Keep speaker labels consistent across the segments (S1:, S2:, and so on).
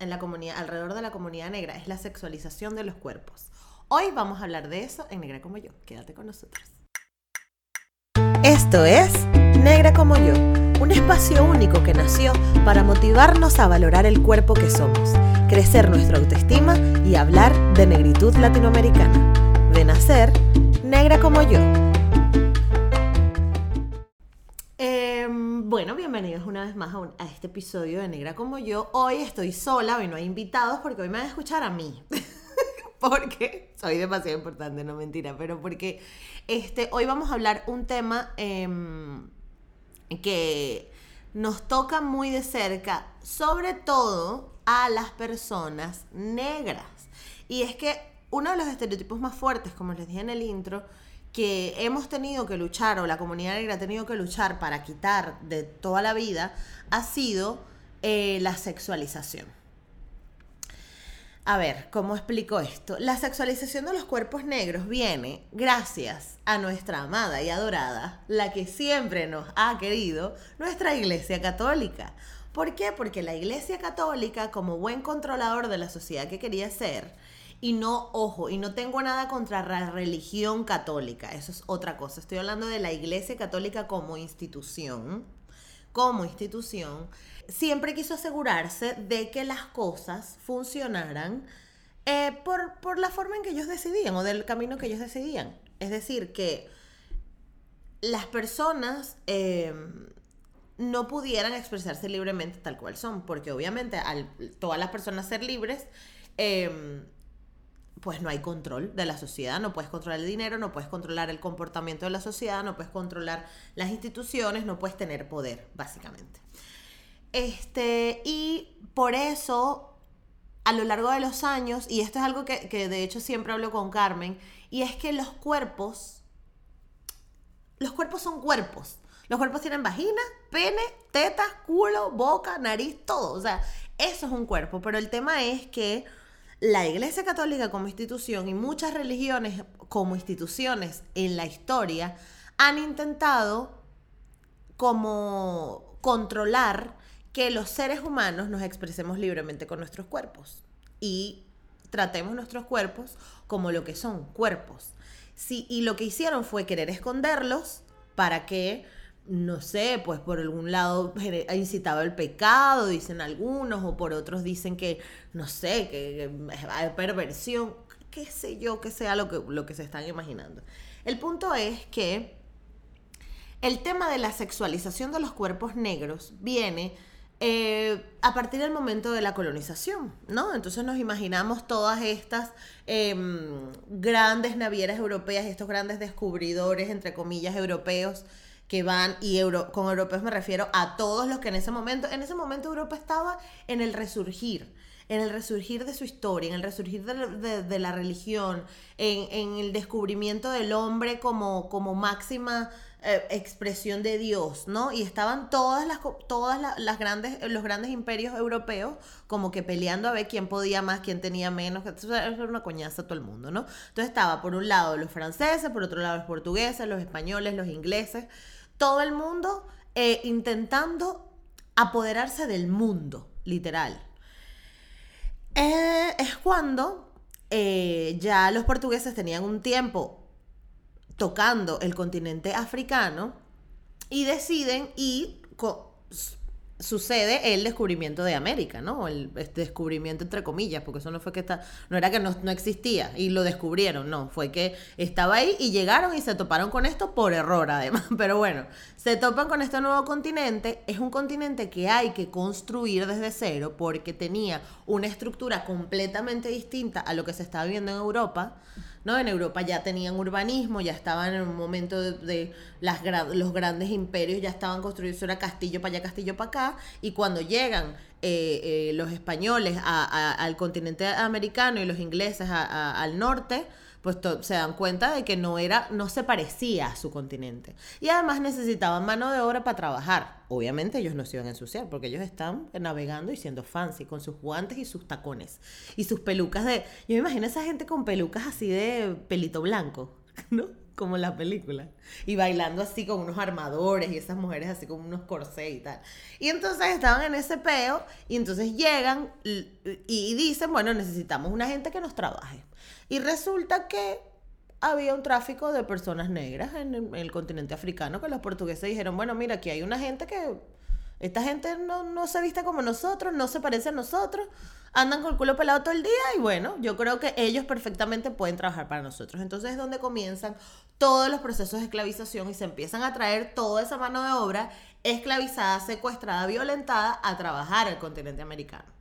S1: en la comunidad, alrededor de la comunidad negra es la sexualización de los cuerpos. Hoy vamos a hablar de eso en Negra como yo. Quédate con nosotros. Esto es Negra como yo, un espacio único que nació para motivarnos a valorar el cuerpo que somos, crecer nuestra autoestima y hablar de negritud latinoamericana. De nacer, Negra como yo. Bueno, bienvenidos una vez más a, este episodio de Negra como yo. Hoy estoy sola, hoy no hay invitados porque hoy me van a escuchar a mí. porque soy demasiado importante, no mentira, pero porque este, hoy vamos a hablar un tema em, que nos toca muy de cerca, sobre todo a las personas negras. Y es que uno de los estereotipos más fuertes, como les dije en el intro, que hemos tenido que luchar, o la comunidad negra ha tenido que luchar para quitar de toda la vida, ha sido eh, la sexualización. A ver, ¿cómo explico esto? La sexualización de los cuerpos negros viene gracias a nuestra amada y adorada, la que siempre nos ha querido, nuestra Iglesia Católica. ¿Por qué? Porque la Iglesia Católica, como buen controlador de la sociedad que quería ser, y no, ojo, y no tengo nada contra la religión católica, eso es otra cosa. Estoy hablando de la Iglesia Católica como institución como institución, siempre quiso asegurarse de que las cosas funcionaran eh, por, por la forma en que ellos decidían o del camino que ellos decidían. Es decir, que las personas eh, no pudieran expresarse libremente tal cual son, porque obviamente al todas las personas ser libres, eh, pues no hay control de la sociedad, no puedes controlar el dinero, no puedes controlar el comportamiento de la sociedad, no puedes controlar las instituciones, no puedes tener poder, básicamente. Este, y por eso, a lo largo de los años, y esto es algo que, que de hecho siempre hablo con Carmen, y es que los cuerpos, los cuerpos son cuerpos. Los cuerpos tienen vagina, pene, tetas, culo, boca, nariz, todo. O sea, eso es un cuerpo. Pero el tema es que la Iglesia Católica como institución y muchas religiones como instituciones en la historia han intentado como controlar que los seres humanos nos expresemos libremente con nuestros cuerpos y tratemos nuestros cuerpos como lo que son, cuerpos. Sí, y lo que hicieron fue querer esconderlos para que, no sé, pues por algún lado ha incitado el pecado, dicen algunos, o por otros dicen que, no sé, que, que hay perversión, qué sé yo, que sea lo que, lo que se están imaginando. El punto es que el tema de la sexualización de los cuerpos negros viene eh, a partir del momento de la colonización, ¿no? Entonces nos imaginamos todas estas em, grandes navieras europeas, estos grandes descubridores, entre comillas, europeos que van, y euro- con europeos me refiero a todos los que en ese momento, en ese momento Europa estaba en el resurgir, en el resurgir de su historia, en el resurgir de, de- de la religión, en, en el descubrimiento del hombre como, como máxima eh, expresión de Dios, ¿no? Y estaban todas las todas la- las grandes los grandes imperios europeos como que peleando a ver quién podía más, quién tenía menos, que era una coñaza todo el mundo, ¿no? Entonces estaba por un lado los franceses, por otro lado los portugueses, los españoles, los ingleses, todo el mundo eh, intentando apoderarse del mundo, literal. Eh, es cuando eh, ya los portugueses tenían un tiempo tocando el continente africano y deciden y sucede el descubrimiento de América, ¿no? El este descubrimiento entre comillas, porque eso no fue que está, no era que no, no existía y lo descubrieron, no, fue que estaba ahí y llegaron y se toparon con esto por error además, pero bueno, se topan con este nuevo continente, es un continente que hay que construir desde cero porque tenía una estructura completamente distinta a lo que se estaba viendo en Europa, ¿no? En Europa ya tenían urbanismo, ya estaban en un momento de, las los grandes imperios, ya estaban construidos, era castillo para allá, castillo para acá, y cuando llegan eh, eh, los españoles al continente americano y los ingleses al norte, pues se dan cuenta de que no era, no se parecía a su continente. Y además necesitaban mano de obra para trabajar. Obviamente ellos no se iban a ensuciar porque ellos están navegando y siendo fancy con sus guantes y sus tacones y sus pelucas de, yo me imagino a esa gente con pelucas así de pelito blanco, ¿no? como en la película. Y bailando así con unos armadores y esas mujeres así con unos corsés y tal. Y entonces estaban en ese peo y entonces llegan y dicen, bueno, necesitamos una gente que nos trabaje. Y resulta que había un tráfico de personas negras en el, continente africano que los portugueses dijeron, bueno, mira, aquí hay una gente que... Esta gente no, no se viste como nosotros, no se parece a nosotros, andan con el culo pelado todo el día y bueno, yo creo que ellos perfectamente pueden trabajar para nosotros. Entonces es donde comienzan todos los procesos de esclavización y se empiezan a traer toda esa mano de obra esclavizada, secuestrada, violentada a trabajar al continente americano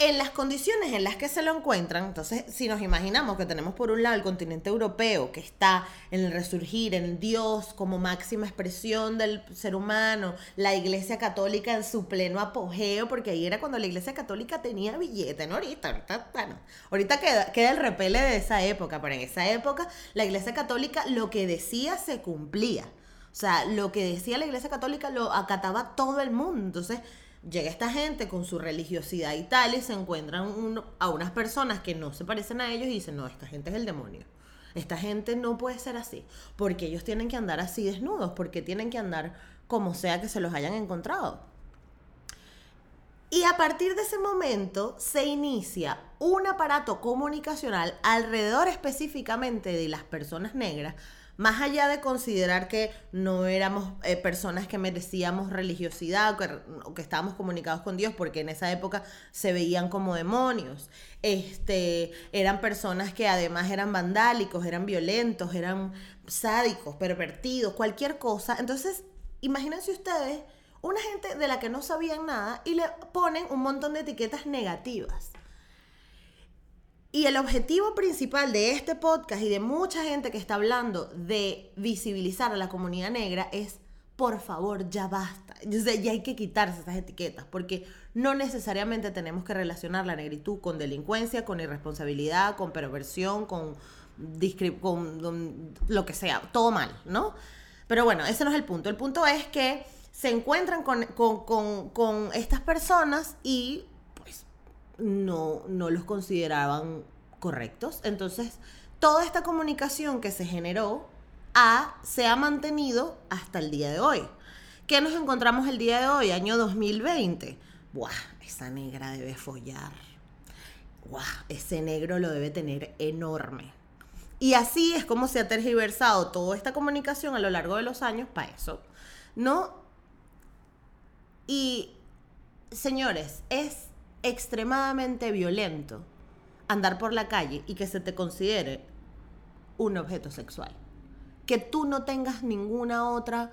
S1: en las condiciones en las que se lo encuentran, entonces si nos imaginamos que tenemos por un lado el continente europeo que está en el resurgir, en Dios como máxima expresión del ser humano, la iglesia católica en su pleno apogeo, porque ahí era cuando la iglesia católica tenía billete, no ahorita, ahorita, bueno, ahorita queda, queda el repele de esa época, pero en esa época la iglesia católica lo que decía se cumplía. O sea, lo que decía la iglesia católica lo acataba todo el mundo. Entonces, llega esta gente con su religiosidad y tal y se encuentran a unas personas que no se parecen a ellos y dicen, no, esta gente es el demonio. Esta gente no puede ser así, porque ellos tienen que andar así desnudos, porque tienen que andar como sea que se los hayan encontrado. Y a partir de ese momento se inicia un aparato comunicacional alrededor específicamente de las personas negras más allá de considerar que no éramos eh, personas que merecíamos religiosidad o que, estábamos comunicados con Dios, porque en esa época se veían como demonios, este, eran personas que además eran vandálicos, eran violentos, eran sádicos, pervertidos, cualquier cosa. Entonces, imagínense ustedes una gente de la que no sabían nada y le ponen un montón de etiquetas negativas. Y el objetivo principal de este podcast y de mucha gente que está hablando de visibilizar a la comunidad negra es, por favor, ya basta. ya hay que quitarse esas etiquetas, porque no necesariamente tenemos que relacionar la negritud con delincuencia, con irresponsabilidad, con perversión, con, con lo que sea, todo mal, ¿no? Pero bueno, ese no es el punto. El punto es que se encuentran con, con estas personas y no, no los consideraban correctos. Entonces, toda esta comunicación que se generó se ha mantenido hasta el día de hoy. ¿Qué nos encontramos el día de hoy, año 2020? Buah, esa negra debe follar. Buah, ese negro lo debe tener enorme. Y así es como se ha tergiversado toda esta comunicación a lo largo de los años para eso. ¿No? Y, señores, es extremadamente violento andar por la calle y que se te considere un objeto sexual. Que tú no tengas ninguna otra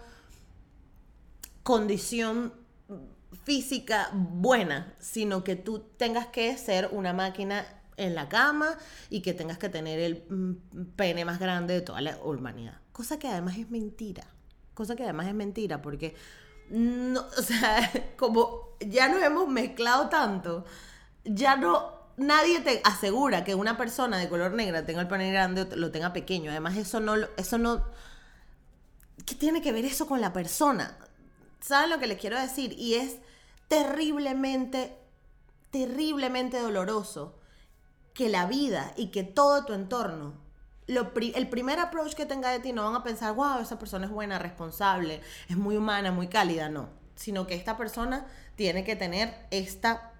S1: condición física buena, sino que tú tengas que ser una máquina en la cama y que tengas que tener el mm, pene más grande de toda la humanidad. Cosa que además es mentira. Cosa que además es mentira porque no, o sea, como ya nos hemos mezclado tanto, ya no, nadie te asegura que una persona de color negra tenga el pene grande o lo tenga pequeño. Además, eso no, eso no, ¿qué tiene que ver eso con la persona? ¿Saben lo que les quiero decir? Y es terriblemente, terriblemente doloroso que la vida y que todo tu entorno el primer approach que tenga de ti no van a pensar, wow, esa persona es buena, responsable, es muy humana, muy cálida, no. Sino que esta persona tiene que tener esta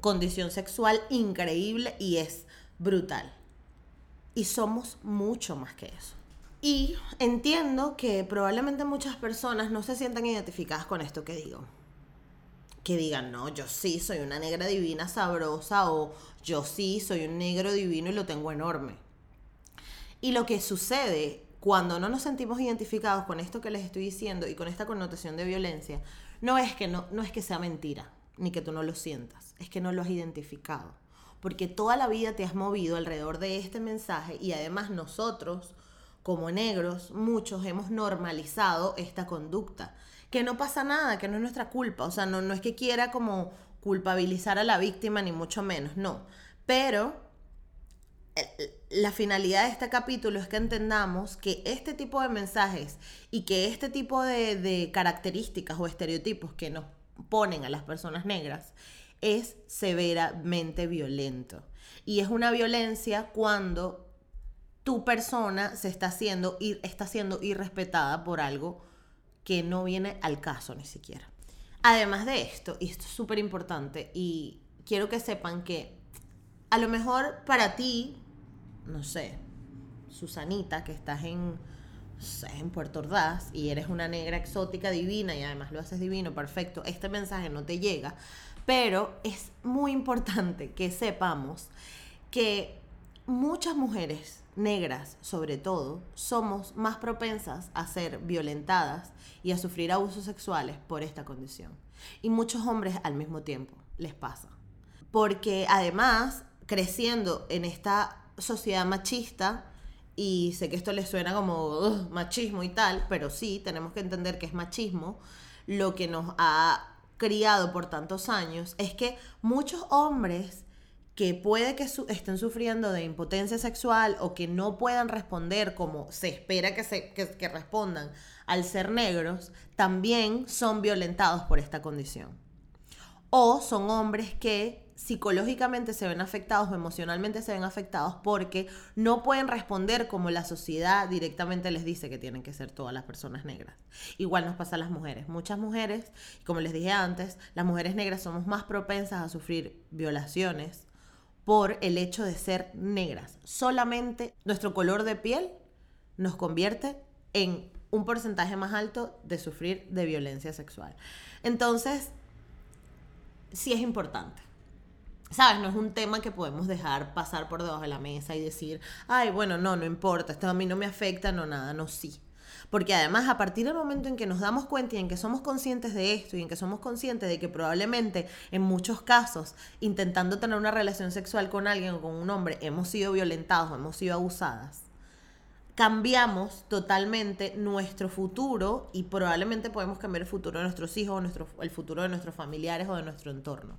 S1: condición sexual increíble y es brutal. Y somos mucho más que eso. Y entiendo que probablemente muchas personas no se sientan identificadas con esto que digo. Que digan, no, yo sí soy una negra divina sabrosa o yo sí soy un negro divino y lo tengo enorme y lo que sucede cuando no nos sentimos identificados con esto que les estoy diciendo y con esta connotación de violencia, no es que no, no es que sea mentira, ni que tú no lo sientas, es que no lo has identificado. porque toda la vida te has movido alrededor de este mensaje y además nosotros, como negros, muchos hemos normalizado esta conducta. Que no pasa nada, que no es nuestra culpa. O sea, no, no es que quiera como culpabilizar a la víctima, ni mucho menos, no. Pero eh, la finalidad de este capítulo es que entendamos que este tipo de mensajes y que este tipo de, características o estereotipos que nos ponen a las personas negras es severamente violento. Y es una violencia cuando tu persona se está haciendo, está siendo irrespetada por algo que no viene al caso ni siquiera. Además de esto, y esto es súper importante, y quiero que sepan que a lo mejor para ti, no sé, Susanita, que estás en, en Puerto Ordaz y eres una negra exótica divina y además lo haces divino, perfecto, este mensaje no te llega, pero es muy importante que sepamos que muchas mujeres negras, sobre todo, somos más propensas a ser violentadas y a sufrir abusos sexuales por esta condición. Y muchos hombres al mismo tiempo les pasa. Porque además, creciendo en esta sociedad machista, y sé que esto les suena como machismo y tal, pero sí, tenemos que entender que es machismo, lo que nos ha criado por tantos años, es que muchos hombres que puede que estén sufriendo de impotencia sexual o que no puedan responder como se espera que, se, que respondan al ser negros, también son violentados por esta condición. O son hombres que psicológicamente se ven afectados emocionalmente se ven afectados porque no pueden responder como la sociedad directamente les dice que tienen que ser todas las personas negras. Igual nos pasa a las mujeres. Muchas mujeres, como les dije antes, las mujeres negras somos más propensas a sufrir violaciones por el hecho de ser negras. Solamente nuestro color de piel nos convierte en un porcentaje más alto de sufrir de violencia sexual. Entonces, sí es importante. ¿Sabes? No es un tema que podemos dejar pasar por debajo de la mesa y decir, ay, bueno, no, no importa, esto a mí no me afecta, no nada, no, sí. Porque además, a partir del momento en que nos damos cuenta y en que somos conscientes de esto y en que somos conscientes de que probablemente en muchos casos, intentando tener una relación sexual con alguien o con un hombre, hemos sido violentados hemos sido abusadas, cambiamos totalmente nuestro futuro y probablemente podemos cambiar el futuro de nuestros hijos, o nuestro, el futuro de nuestros familiares o de nuestro entorno.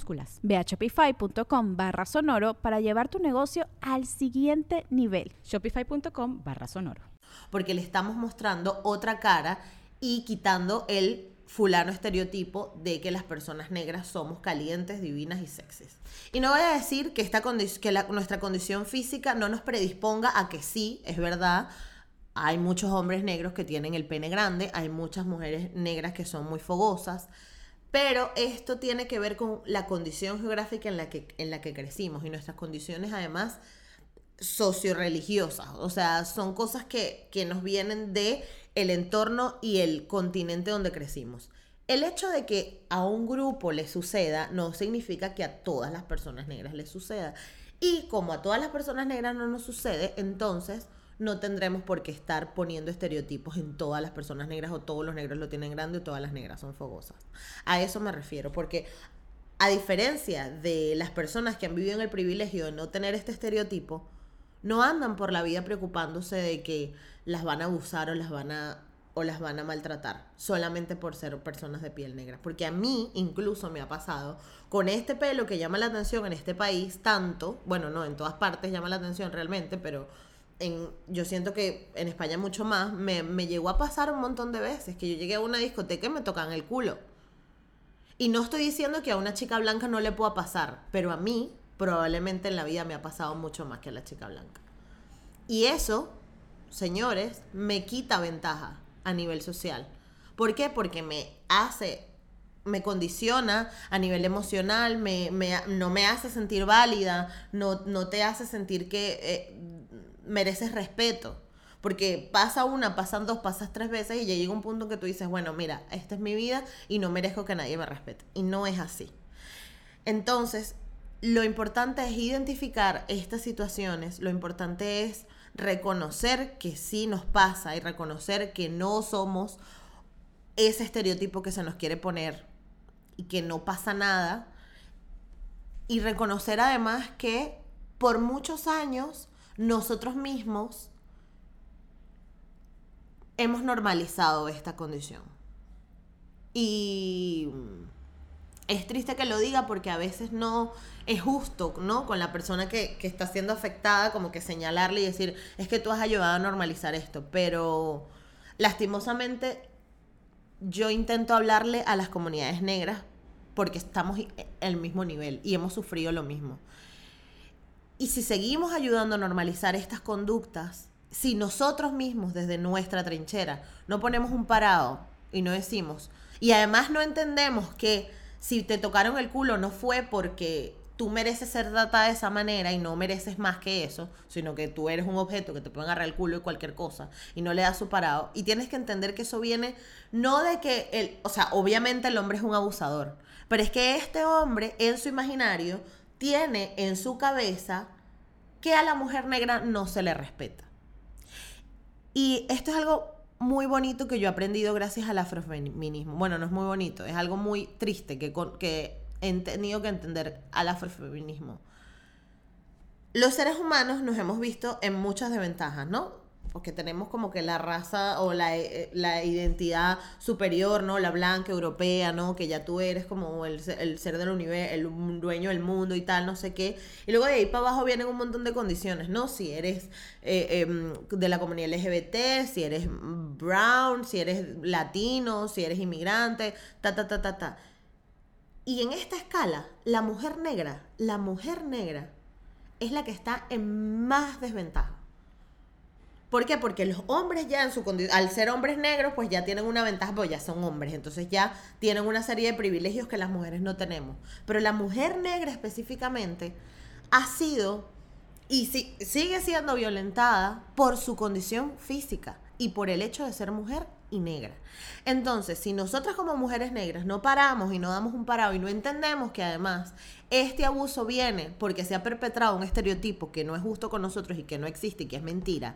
S2: Ve a shopify.com barra sonoro para llevar tu negocio al siguiente nivel. Shopify.com barra sonoro.
S1: Porque le estamos mostrando otra cara y quitando el fulano estereotipo de que las personas negras somos calientes, divinas y sexys. Y no voy a decir que, esta que nuestra condición física no nos predisponga a que sí, es verdad, hay muchos hombres negros que tienen el pene grande, hay muchas mujeres negras que son muy fogosas, pero esto tiene que ver con la condición geográfica en la que, en la que crecimos y nuestras condiciones además socio-religiosas. O sea, son cosas que, que nos vienen de el entorno y el continente donde crecimos. El hecho de que a un grupo le suceda no significa que a todas las personas negras les suceda. Y como a todas las personas negras no nos sucede, entonces no tendremos por qué estar poniendo estereotipos en todas las personas negras o todos los negros lo tienen grande o todas las negras son fogosas. A eso me refiero, porque a diferencia de las personas que han vivido en el privilegio de no tener este estereotipo, no andan por la vida preocupándose de que las van a abusar o las van a o las van a maltratar solamente por ser personas de piel negra. Porque a mí incluso me ha pasado con este pelo que llama la atención en este país tanto, bueno, no, en todas partes llama la atención realmente, pero yo siento que en España mucho más, me, me llegó a pasar un montón de veces que yo llegué a una discoteca y me tocan el culo. Y no estoy diciendo que a una chica blanca no le pueda pasar, pero a mí probablemente en la vida me ha pasado mucho más que a la chica blanca. Y eso, señores, me quita ventaja a nivel social. ¿Por qué? Porque me hace, me condiciona a nivel emocional, me, me- no me hace sentir válida, no, no te hace sentir que eh, mereces respeto. Porque pasa una, pasan dos, pasas tres veces y ya llega un punto que tú dices, bueno, mira, esta es mi vida y no merezco que nadie me respete. Y no es así. Entonces, lo importante es identificar estas situaciones, lo importante es reconocer que sí nos pasa y reconocer que no somos ese estereotipo que se nos quiere poner y que no pasa nada. Y reconocer además que por muchos años nosotros mismos hemos normalizado esta condición. Y es triste que lo diga porque a veces no es justo, ¿no? Con la persona que, que está siendo afectada, como que señalarle y decir, es que tú has ayudado a normalizar esto. Pero lastimosamente yo intento hablarle a las comunidades negras porque estamos en el mismo nivel y hemos sufrido lo mismo. Y si seguimos ayudando a normalizar estas conductas, si nosotros mismos desde nuestra trinchera no ponemos un parado y no decimos, y además no entendemos que si te tocaron el culo no fue porque tú mereces ser tratada de esa manera y no mereces más que eso, sino que tú eres un objeto que te pueden agarrar el culo y cualquier cosa y no le das su parado. Y tienes que entender que eso viene no de que el, o sea, obviamente el hombre es un abusador, pero es que este hombre en su imaginario tiene en su cabeza que a la mujer negra no se le respeta. Y esto es algo muy bonito que yo he aprendido gracias al afrofeminismo. Bueno, no es muy bonito, es algo muy triste que, que he tenido que entender al afrofeminismo. Los seres humanos nos hemos visto en muchas desventajas, ¿no? Porque tenemos como que la raza o la, eh, la identidad superior, ¿no? La blanca, europea, ¿no? Que ya tú eres como el, el ser del universo, el dueño del mundo y tal, no sé qué. Y luego de ahí para abajo vienen un montón de condiciones, ¿no? Si eres eh, em, de la comunidad LGBT, si eres brown, si eres latino, si eres inmigrante, ta, ta, ta, ta, ta. Y en esta escala, la mujer negra, la mujer negra es la que está en más desventaja. ¿Por qué? Porque los hombres ya en su condición, al ser hombres negros, pues ya tienen una ventaja, pues ya son hombres, entonces ya tienen una serie de privilegios que las mujeres no tenemos. Pero la mujer negra específicamente ha sido y si- sigue siendo violentada por su condición física y por el hecho de ser mujer y negra. Entonces, si nosotras como mujeres negras no paramos y no damos un parado y no entendemos que además este abuso viene porque se ha perpetrado un estereotipo que no es justo con nosotros y que no existe y que es mentira,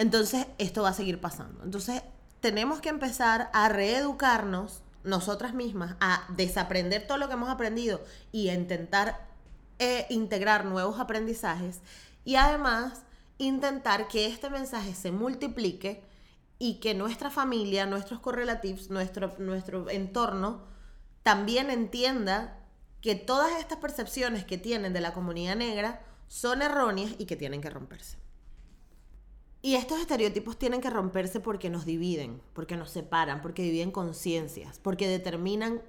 S1: entonces esto va a seguir pasando. Entonces tenemos que empezar a reeducarnos nosotras mismas, a desaprender todo lo que hemos aprendido y a intentar eh, integrar nuevos aprendizajes y además intentar que este mensaje se multiplique y que nuestra familia, nuestros correlativos, nuestro, nuestro entorno también entienda que todas estas percepciones que tienen de la comunidad negra son erróneas y que tienen que romperse. Y estos estereotipos tienen que romperse porque nos dividen, porque nos separan, porque dividen conciencias, porque determinan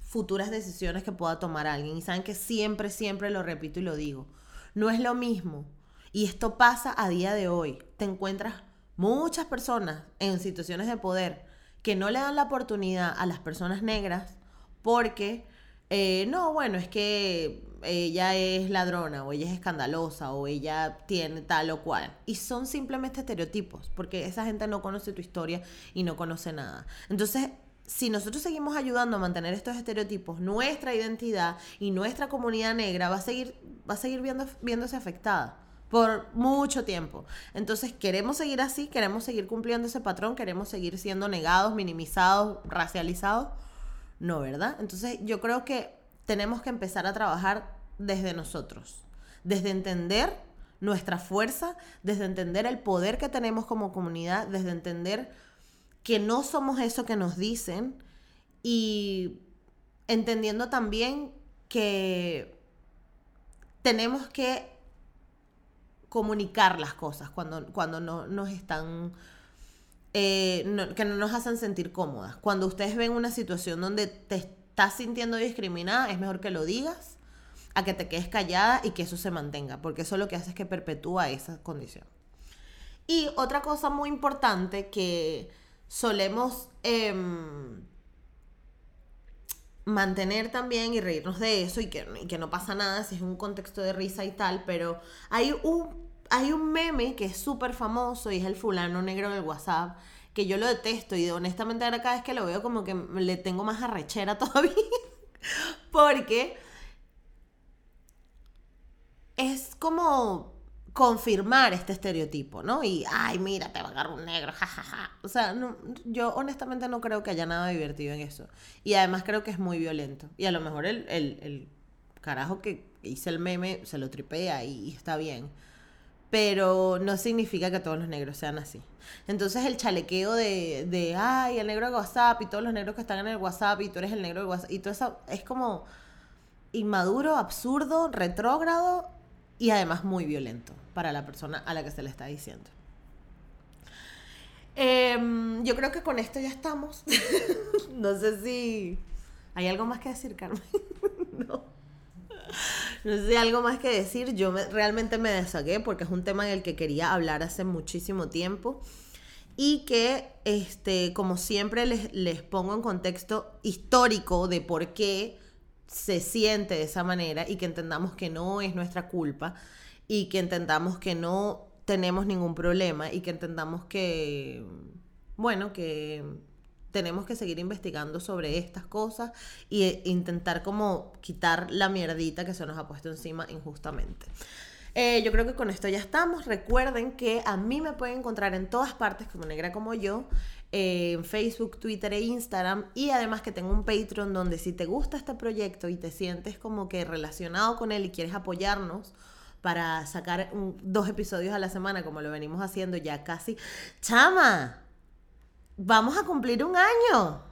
S1: futuras decisiones que pueda tomar alguien. Y saben que siempre, siempre lo repito y lo digo. No es lo mismo. Y esto pasa a día de hoy. Te encuentras muchas personas en situaciones de poder que no le dan la oportunidad a las personas negras porque, eh, no, bueno, es que ella es ladrona o ella es escandalosa o ella tiene tal o cual. Y son simplemente estereotipos, porque esa gente no conoce tu historia y no conoce nada. Entonces, si nosotros seguimos ayudando a mantener estos estereotipos, nuestra identidad y nuestra comunidad negra va a seguir, va a seguir viendo, viéndose afectada por mucho tiempo. Entonces, queremos seguir así, queremos seguir cumpliendo ese patrón, queremos seguir siendo negados, minimizados, racializados. No, ¿verdad? Entonces, yo creo que tenemos que empezar a trabajar desde nosotros, desde entender nuestra fuerza, desde entender el poder que tenemos como comunidad, desde entender que no somos eso que nos dicen y entendiendo también que tenemos que comunicar las cosas cuando, cuando no nos están... eh, no- que no nos hacen sentir cómodas. Cuando ustedes ven una situación donde te estás sintiendo discriminada, es mejor que lo digas a que te quedes callada y que eso se mantenga, porque eso lo que hace es que perpetúa esa condición. Y otra cosa muy importante que solemos em, mantener también y reírnos de eso y que, y que no pasa nada si es un contexto de risa y tal, pero hay un, hay un meme que es súper famoso y es el fulano negro del WhatsApp, que yo lo detesto y honestamente ahora cada vez que lo veo como que le tengo más arrechera todavía, porque es como confirmar este estereotipo, ¿no? Y, ay, mira, te va a agarrar un negro, jajaja. O sea, no- yo honestamente no creo que haya nada divertido en eso. Y además creo que es muy violento. Y a lo mejor el, el, el carajo que hice el meme se lo tripea y está bien. Pero no significa que todos los negros sean así. Entonces el chalequeo de, de, ay, el negro de WhatsApp y todos los negros que están en el WhatsApp y tú eres el negro del WhatsApp y todo eso es como inmaduro, absurdo, retrógrado y además muy violento para la persona a la que se le está diciendo. Em, yo creo que con esto ya estamos. no sé si hay algo más que decir, Carmen. no. No sé algo más que decir. Yo me- realmente me desagué porque es un tema en el que quería hablar hace muchísimo tiempo. Y que, este, como siempre, les, les pongo en contexto histórico de por qué se siente de esa manera y que entendamos que no es nuestra culpa y que entendamos que no tenemos ningún problema y que entendamos que, bueno, que tenemos que seguir investigando sobre estas cosas e intentar como quitar la mierdita que se nos ha puesto encima injustamente. Eh, yo creo que con esto ya estamos. Recuerden que a mí me pueden encontrar en todas partes como negra como yo, eh, en Facebook, Twitter e Instagram. Y además que tengo un Patreon donde si te gusta este proyecto y te sientes como que relacionado con él y quieres apoyarnos para sacar dos episodios a la semana como lo venimos haciendo ya casi. ¡Chama! Vamos a cumplir un año.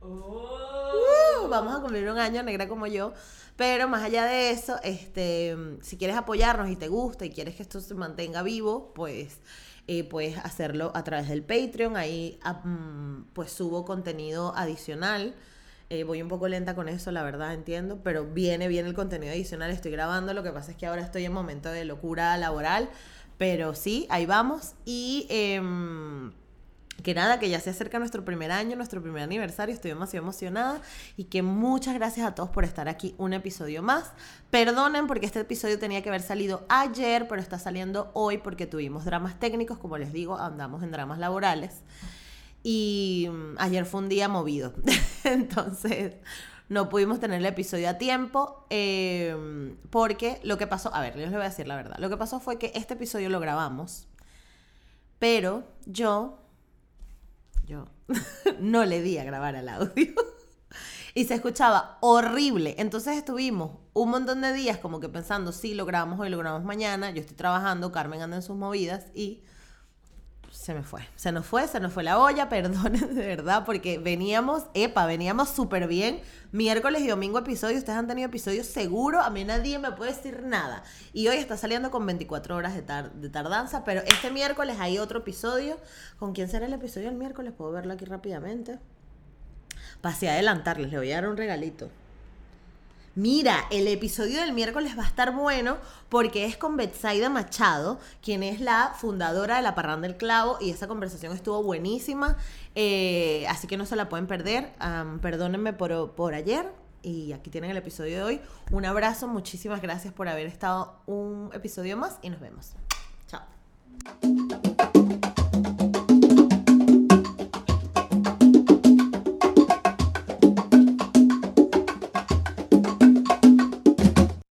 S1: Uh, vamos a cumplir un año negra como yo. Pero más allá de eso, este, si quieres apoyarnos y te gusta y quieres que esto se mantenga vivo, pues eh, puedes hacerlo a través del Patreon. Ahí pues subo contenido adicional. Eh, voy un poco lenta con eso, la verdad, entiendo, pero viene bien el contenido adicional. Estoy grabando, lo que pasa es que ahora estoy en momento de locura laboral, pero sí, ahí vamos. Y em, que nada, que ya se acerca nuestro primer año, nuestro primer aniversario, estoy demasiado emocionada y que muchas gracias a todos por estar aquí un episodio más. Perdonen porque este episodio tenía que haber salido ayer, pero está saliendo hoy porque tuvimos dramas técnicos, como les digo, andamos en dramas laborales. Y mm, ayer fue un día movido, entonces no pudimos tener el episodio a tiempo eh, porque lo que pasó, a ver, les voy a decir la verdad, lo que pasó fue que este episodio lo grabamos, pero yo yo no le di a grabar al audio. Y se escuchaba horrible. Entonces estuvimos un montón de días como que pensando, sí, lo grabamos hoy, lo grabamos mañana. Yo estoy trabajando, Carmen anda en sus movidas y se me fue. Se nos fue, se nos fue la olla, perdonen de verdad, porque veníamos, epa, veníamos súper bien. Miércoles y domingo episodio, ustedes han tenido episodios seguro, a mí nadie me puede decir nada. Y hoy está saliendo con 24 horas de tardanza, pero este miércoles hay otro episodio. ¿Con quién será el episodio el miércoles? Puedo verlo aquí rápidamente. Pasé a adelantarles, le voy a dar un regalito. Mira, el episodio del miércoles va a estar bueno porque es con Betsaida Machado, quien es la fundadora de La Parranda del Clavo, y esa conversación estuvo buenísima, eh, así que no se la pueden perder. Perdónenme por, por ayer, y aquí tienen el episodio de hoy. Un abrazo, muchísimas gracias por haber estado un episodio más y nos vemos. Chao.